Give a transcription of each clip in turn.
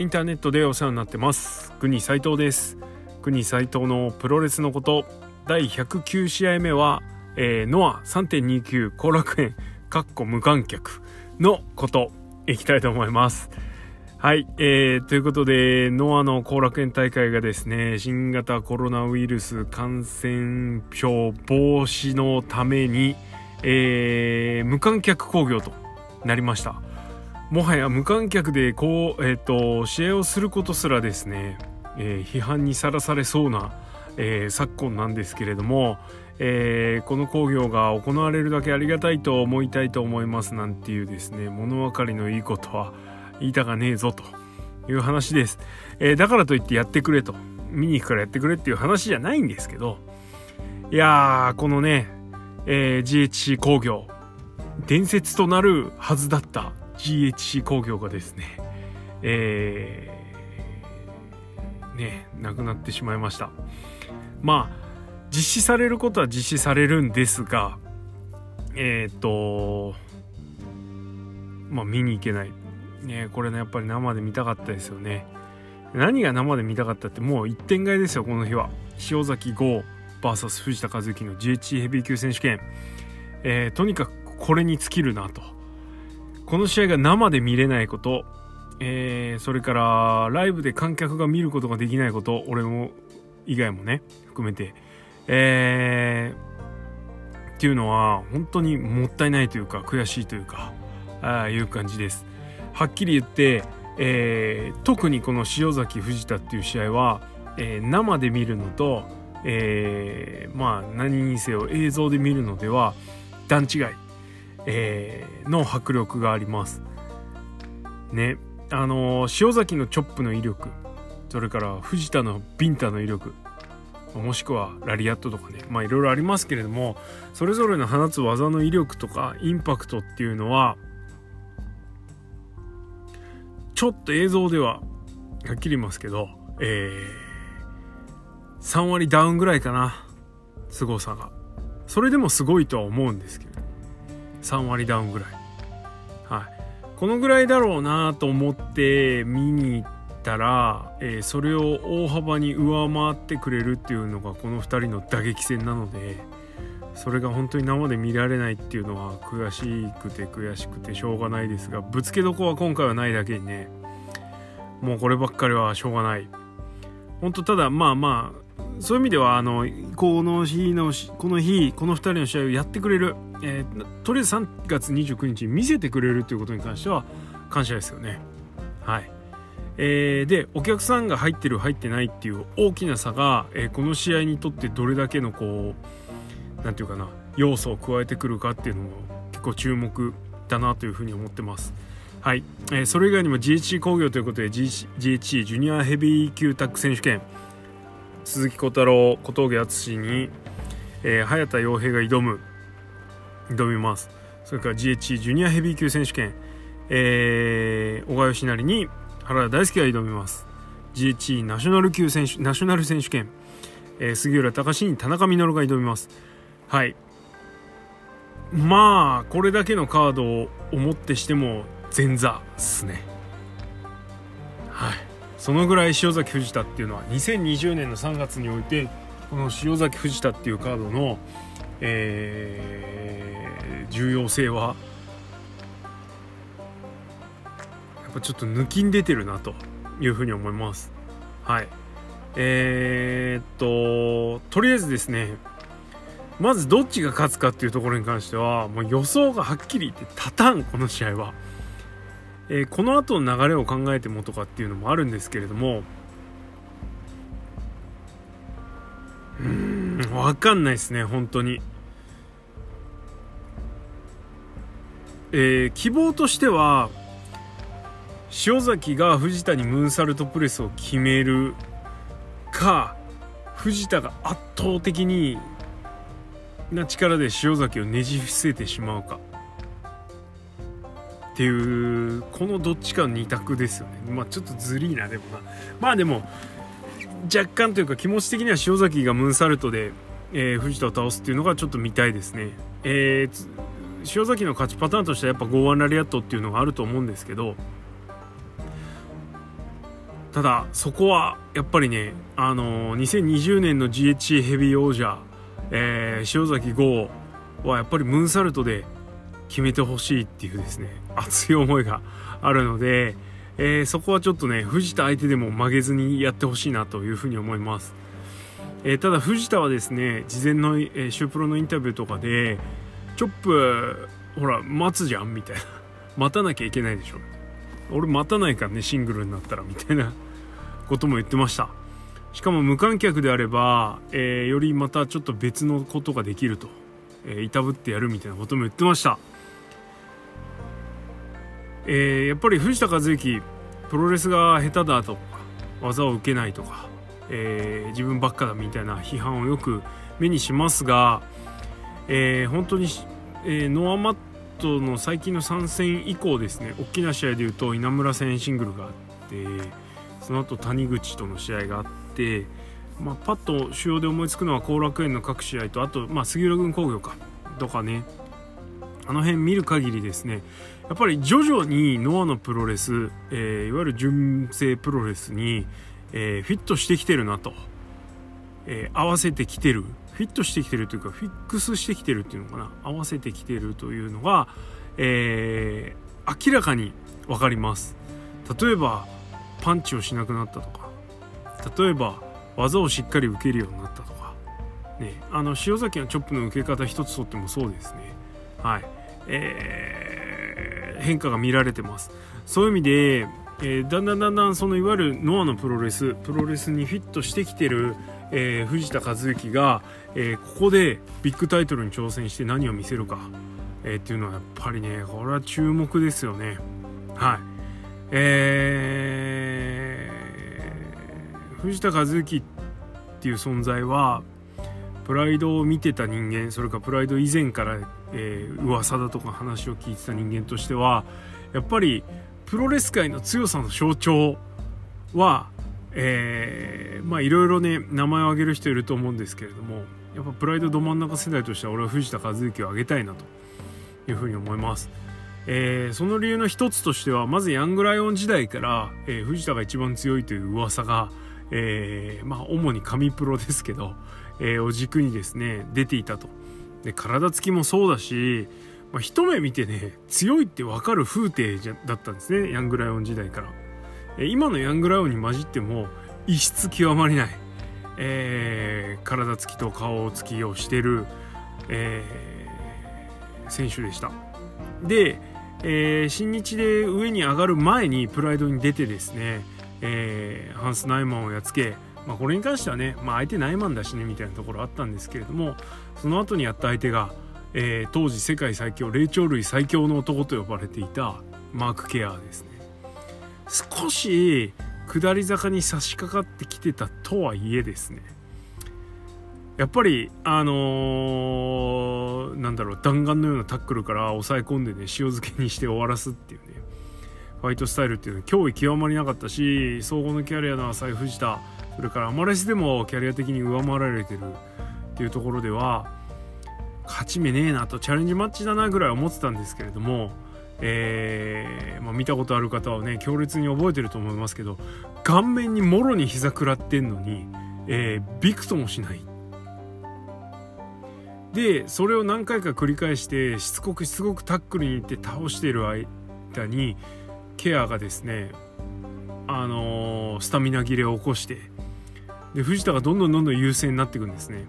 インターネットでお世話になってます。国斉藤です。国斉藤のプロレスのこと。第109試合目は、えー、ノア3.29後楽園。かっこ無観客。のこと。いきたいと思います。はい、えー、ということで、ノアの後楽園大会がですね、新型コロナウイルス感染症防止のために、えー、無観客興行となりました。もはや無観客でこう、えーと、試合をすることすらですね、えー、批判にさらされそうな、えー、昨今なんですけれども、えー、この工業が行われるだけありがたいと思いたいと思いますなんていうですね物分かりのいいことは言いたがねえぞという話です、えー、だからといってやってくれと見に行くからやってくれっていう話じゃないんですけどいやーこのね、えー、GHC 工業伝説となるはずだった GHC 工業がですね、えー、ね、なくなってしまいました。まあ、実施されることは実施されるんですが、えっ、ー、と、まあ見に行けない。ね、これね、やっぱり生で見たかったですよね。何が生で見たかったってもう一点買いですよ、この日は。塩崎豪 VS 藤田和之の GHC ヘビー級選手権。えー、とにかくこれに尽きるなと。この試合が生で見れないこと、えー、それからライブで観客が見ることができないこと俺も以外もね含めて、えー、っていうのは本当にもったいないというか悔しいというかあいう感じです。はっきり言って、えー、特にこの塩崎藤田っていう試合は、えー、生で見るのと、えー、まあ何にせよ映像で見るのでは段違い。えー、の迫力があります。ね。あのー、塩崎のチョップの威力それから藤田のビンタの威力もしくはラリアットとかねまあいろいろありますけれどもそれぞれの放つ技の威力とかインパクトっていうのはちょっと映像でははっきり言いますけど、えー、3割ダウンぐらいかな凄さが。それでもすごいとは思うんですけど3割ダウンぐらい。はい。このぐらいだろうなと思って見に行ったら、えー、それを大幅に上回ってくれるっていうのがこの2人の打撃戦なので、それが本当に生で見られないっていうのは悔しくて悔しくてしょうがないですが、ぶつけどこは今回はないだけにね、もうこればっかりはしょうがない。本当ただまあまあそういう意味ではあのこの日のこの日この2人の試合をやってくれる、えー、とりあえず3月29日見せてくれるということに関しては感謝ですよね。はいえー、でお客さんが入ってる入ってないっていう大きな差が、えー、この試合にとってどれだけのこう何て言うかな要素を加えてくるかっていうのも結構注目だなというふうに思ってます。はい、えー、それ以外にも GHC 工業ということで GHC ジュニアヘビー級タッグ選手権鈴木小太郎小峠敦に、えー、早田洋平が挑む挑みます。それから GHC ジュニアヘビー級選手権、えー、小川義成に原田大輔が挑みます。GHC ナショナル級選手ナショナル選手権、えー、杉浦隆に田中稔が挑みます。はい。まあこれだけのカードを思ってしても前座っすね。はい。そのぐらい塩崎藤田っていうのは2020年の3月においてこの塩崎藤田っていうカードの、えー、重要性はやっぱちょっと抜きん出てるなというふうに思いますはいえー、っととりあえずですねまずどっちが勝つかっていうところに関してはもう予想がはっきり言って立たんこの試合は。えー、この後の流れを考えてもとかっていうのもあるんですけれどもうん分かんないですね本当に。えー、希望としては塩崎が藤田にムーンサルトプレスを決めるか藤田が圧倒的にな力で塩崎をねじ伏せてしまうかっていうこのどっちかの2択ですよね。まあちょっとずりーなでもな。まあでも若干というか気持ち的には塩崎がムーンサルトで、えー、藤田を倒すっていうのがちょっと見たいですね。えー、塩崎の勝ちパターンとしてはやっぱ剛腕ラリアットっていうのがあると思うんですけどただそこはやっぱりねあの2020年の GHC ヘビー王者、えー、塩崎豪はやっぱりムーンサルトで決めてほしいっていうですね。熱い思いがあるので、えー、そこはちょっとね藤田相手でも曲げずにやってほしいなというふうに思います、えー、ただ藤田はですね事前の、えー、シュープロのインタビューとかでチョップほら待つじゃんみたいな。待たなきゃいけないでしょ。俺待たないからねシングルになったらみたいな。ことも言ってました。しかも無観客であれば、えー、よりまたちょっと別のことができると、えー、いたぶってやるみたいなことも言ってました。えー、やっぱり藤田和幸プロレスが下手だとか技を受けないとか、えー、自分ばっかだみたいな批判をよく目にしますが、えー、本当に、えー、ノアマットの最近の参戦以降ですね大きな試合でいうと稲村戦シングルがあってその後谷口との試合があって、まあ、パッと主要で思いつくのは後楽園の各試合とあと、まあ、杉浦軍工業かとかねあの辺見る限りですねやっぱり徐々にノアのプロレス、えー、いわゆる純正プロレスに、えー、フィットしてきてるなと、えー、合わせてきてるフィットしてきてるというかフィックスしてきてるっていうのかな合わせてきてるというのが、え明らかに分かります。例えばパンチをしなくなったとか例えば技をしっかり受けるようになったとかねあの塩崎のチョップの受け方一つとってもそうですね。はい。えー、変化が見られてます。そういう意味で、えー、だんだんだんだんそのいわゆるノアのプロレスプロレスにフィットしてきてる、えー、藤田和幸が、え、ここでビッグタイトルに挑戦して何を見せるか、え、っていうのはやっぱりねこれは注目ですよね。はい。えー、藤田和幸っていう存在はプライドを見てた人間それかプライド以前からえー、噂だとか話を聞いてた人間としてはやっぱりプロレス界の強さの象徴は、えー、まあいろいろね名前を挙げる人いると思うんですけれどもやっぱプライドど真ん中世代としては俺は藤田和幸を挙げたいなというふうに思います。えー、その理由の一つとしてはまずヤングライオン時代から、えー、藤田が一番強いという噂が、えー、まあ主に神プロですけど、えー、を軸にですね出ていたと。で体つきもそうだし、まあ、一目見てね強いって分かる風景じゃだったんですねヤングライオン時代から。え今のヤングライオンに混じっても異質極まりない、えー、体つきと顔つきをしてる、えー、選手でした。で、えー、新日で上に上がる前にプライドに出てですね、えー、ハンス・ナイマンをやっつけまあ、これに関してはね、まあ、相手ナイマンだしねみたいなところあったんですけれどもその後にやった相手が、えー、当時世界最強霊長類最強の男と呼ばれていたマーク・ケアーですね。少し下り坂に差し掛かってきてたとはいえですね。やっぱりあのー、なんだろう弾丸のようなタックルから抑え込んでね塩漬けにして終わらすっていうねファイトスタイルっていうのは脅威極まりなかったし総合のキャリアの浅井藤田それからアマレスでもキャリア的に上回られてるっていうところでは勝ち目ねえなとチャレンジマッチだなぐらい思ってたんですけれども、えーまあ、見たことある方はね強烈に覚えてると思いますけど顔面にもろに膝食らってんのに、えー、びくともしない。でそれを何回か繰り返してしつこくしつこくタックルに行って倒している間にケアがですねあのー、スタミナ切れを起こしてで藤田がどんどんどんどん優勢になっていくんですね。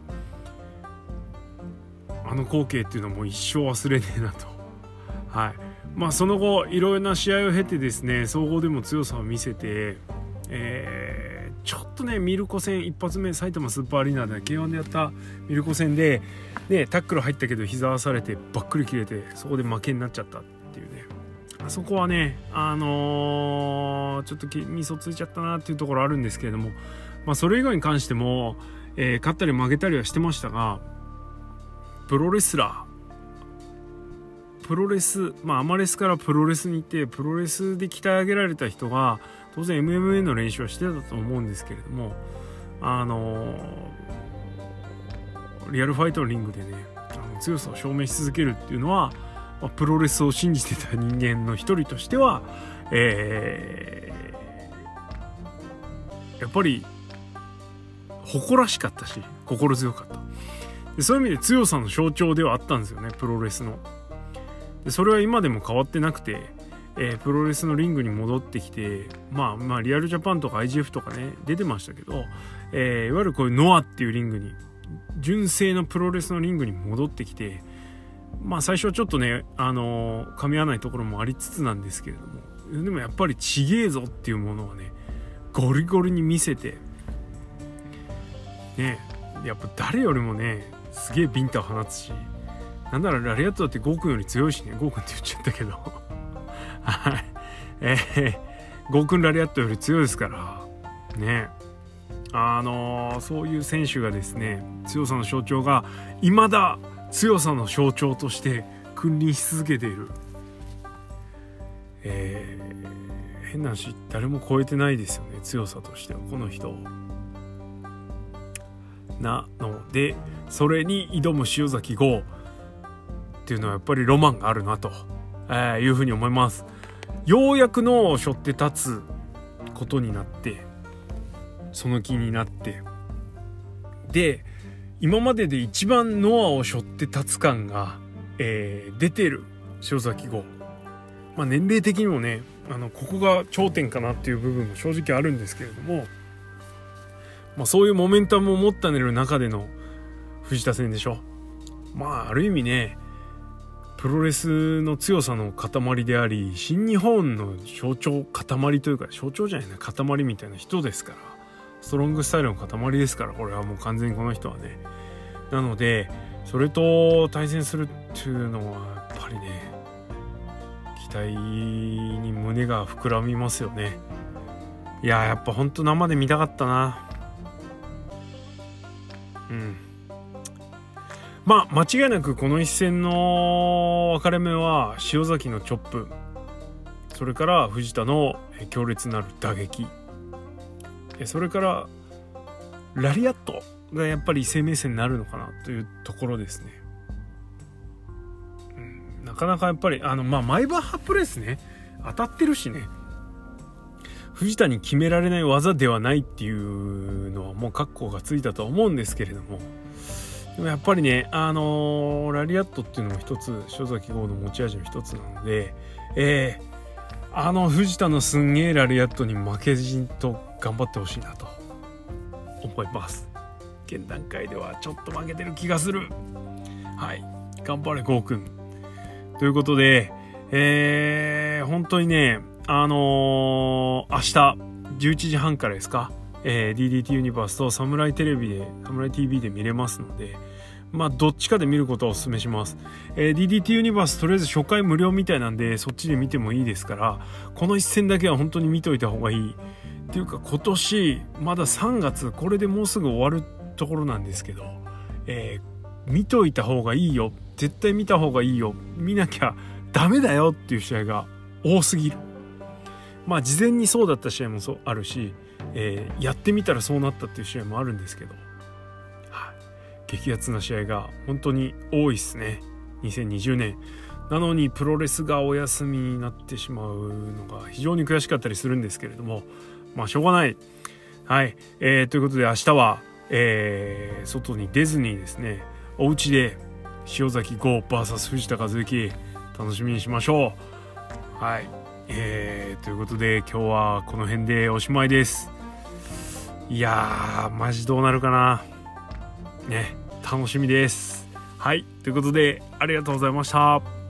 あの光景っていうのはもう一生忘れねえなと。はい。まあその後いろいろな試合を経てですね総合でも強さを見せてえー、ちょっとねミルコ戦一発目埼玉スーパーアリーナで K1 でやったミルコ戦で、ね、タックル入ったけど膝合わされてばっくり切れてそこで負けになっちゃったっていうね。あそこはねあのー、ちょっとみそついちゃったなっていうところあるんですけれどもまあ、それ以外に関しても、えー、勝ったり負けたりはしてましたがプロレスラー。プロレスまあアマレスからプロレスに行ってプロレスで鍛え上げられた人が当然 MMA の練習はしてたと思うんですけれどもあのー、リアルファイトのリングでねあの強さを証明し続けるっていうのは、まあ、プロレスを信じてた人間の一人としては、えやっぱり誇らしかったし心強かった。でそういう意味で強さの象徴ではあったんですよねプロレスの。でそれは今でも変わってなくて、えー、プロレスのリングに戻ってきてまあまあリアルジャパンとか IGF とかね出てましたけど、えー、いわゆるこういうノアっていうリングに純正のプロレスのリングに戻ってきてまあ最初はちょっとねあのー、噛み合わないところもありつつなんですけれどもでもやっぱりちげえぞっていうものをねゴリゴリに見せてねやっぱ誰よりもねすげえビンタを放つしなんならラリアットだってゴーくんより強いしねゴーくんって言っちゃったけど。はい。えー、ゴーくんラリアットより強いですからね。あのー、そういう選手がですね強さの象徴が未だ強さの象徴として君臨し続けている。えー、変な話誰も超えてないですよね強さとしてはこの人を。なのでそれに挑む塩崎豪っていうのはやっぱりロマンがあるなと、え、いうふうに思います。ようやく脳を背負って立つことになってその気になって。で今までで一番ノアを背負って立つ感が、えー、出てる塩崎号、まあ、年齢的にもねあのここが頂点かなっていう部分も正直あるんですけれども、まあ、そういうモメンタムを持ったねる中での藤田戦でしょ。まあある意味ねプロレスの強さの塊であり新日本の象徴塊というか象徴じゃないな塊みたいな人ですからストロングスタイルの塊ですからこれはもう完全にこの人はね。なのでそれと対戦するっていうのはやっぱりね期待に胸が膨らみますよね。いややっぱほんと生で見たかったな。うん。まあ間違いなくこの一戦の分かれ目は塩崎のチョップ。それから藤田の強烈なる打撃。それからラリアットがやっぱり生命線になるのかなというところですね、うん、なかなかやっぱりあのまあマイバッハプレスね。当たってるしね。藤田に決められない技ではないっていうのはもう覚悟がついたとは思うんですけれどもでもやっぱりね、あのー、ラリアットっていうのも一つ、塩崎豪の持ち味の一つなので、えー、あの藤田のすんげえラリアットに負けじんと頑張ってほしいなと思います。現段階ではちょっと負けてる気がする。はい。頑張れ、ゴーくん。ということで、えー、本当にね、あのー、明日、11時半からですか、えー、DDT ユニバースとサムライテレビで、サムライ TV で見れますので、まあ、どっちかで見ることをお勧めします。えー、DDT ユニバースとりあえず初回無料みたいなんで、そっちで見てもいいですから、この一戦だけは本当に見といた方がいい。っていうか今年、まだ3月、これでもうすぐ終わるところなんですけど、えー、見といた方がいいよ。絶対見た方がいいよ。見なきゃダメだよっていう試合が多すぎる。まあ事前にそうだった試合もそうあるし、えー、やってみたらそうなったっていう試合もあるんですけど、はい、激アツな試合が本当に多いっすね。2020年なのにプロレスがお休みになってしまうのが非常に悔しかったりするんですけれども。まあしょうがない。はい、えー、ということで明日は、えー、外に出ずにですねお家で塩崎豪 VS 藤田和之楽しみにしましょう。はい。えー、ということで今日はこの辺でおしまいです。いやーマジどうなるかな。ね楽しみです。はいということでありがとうございました。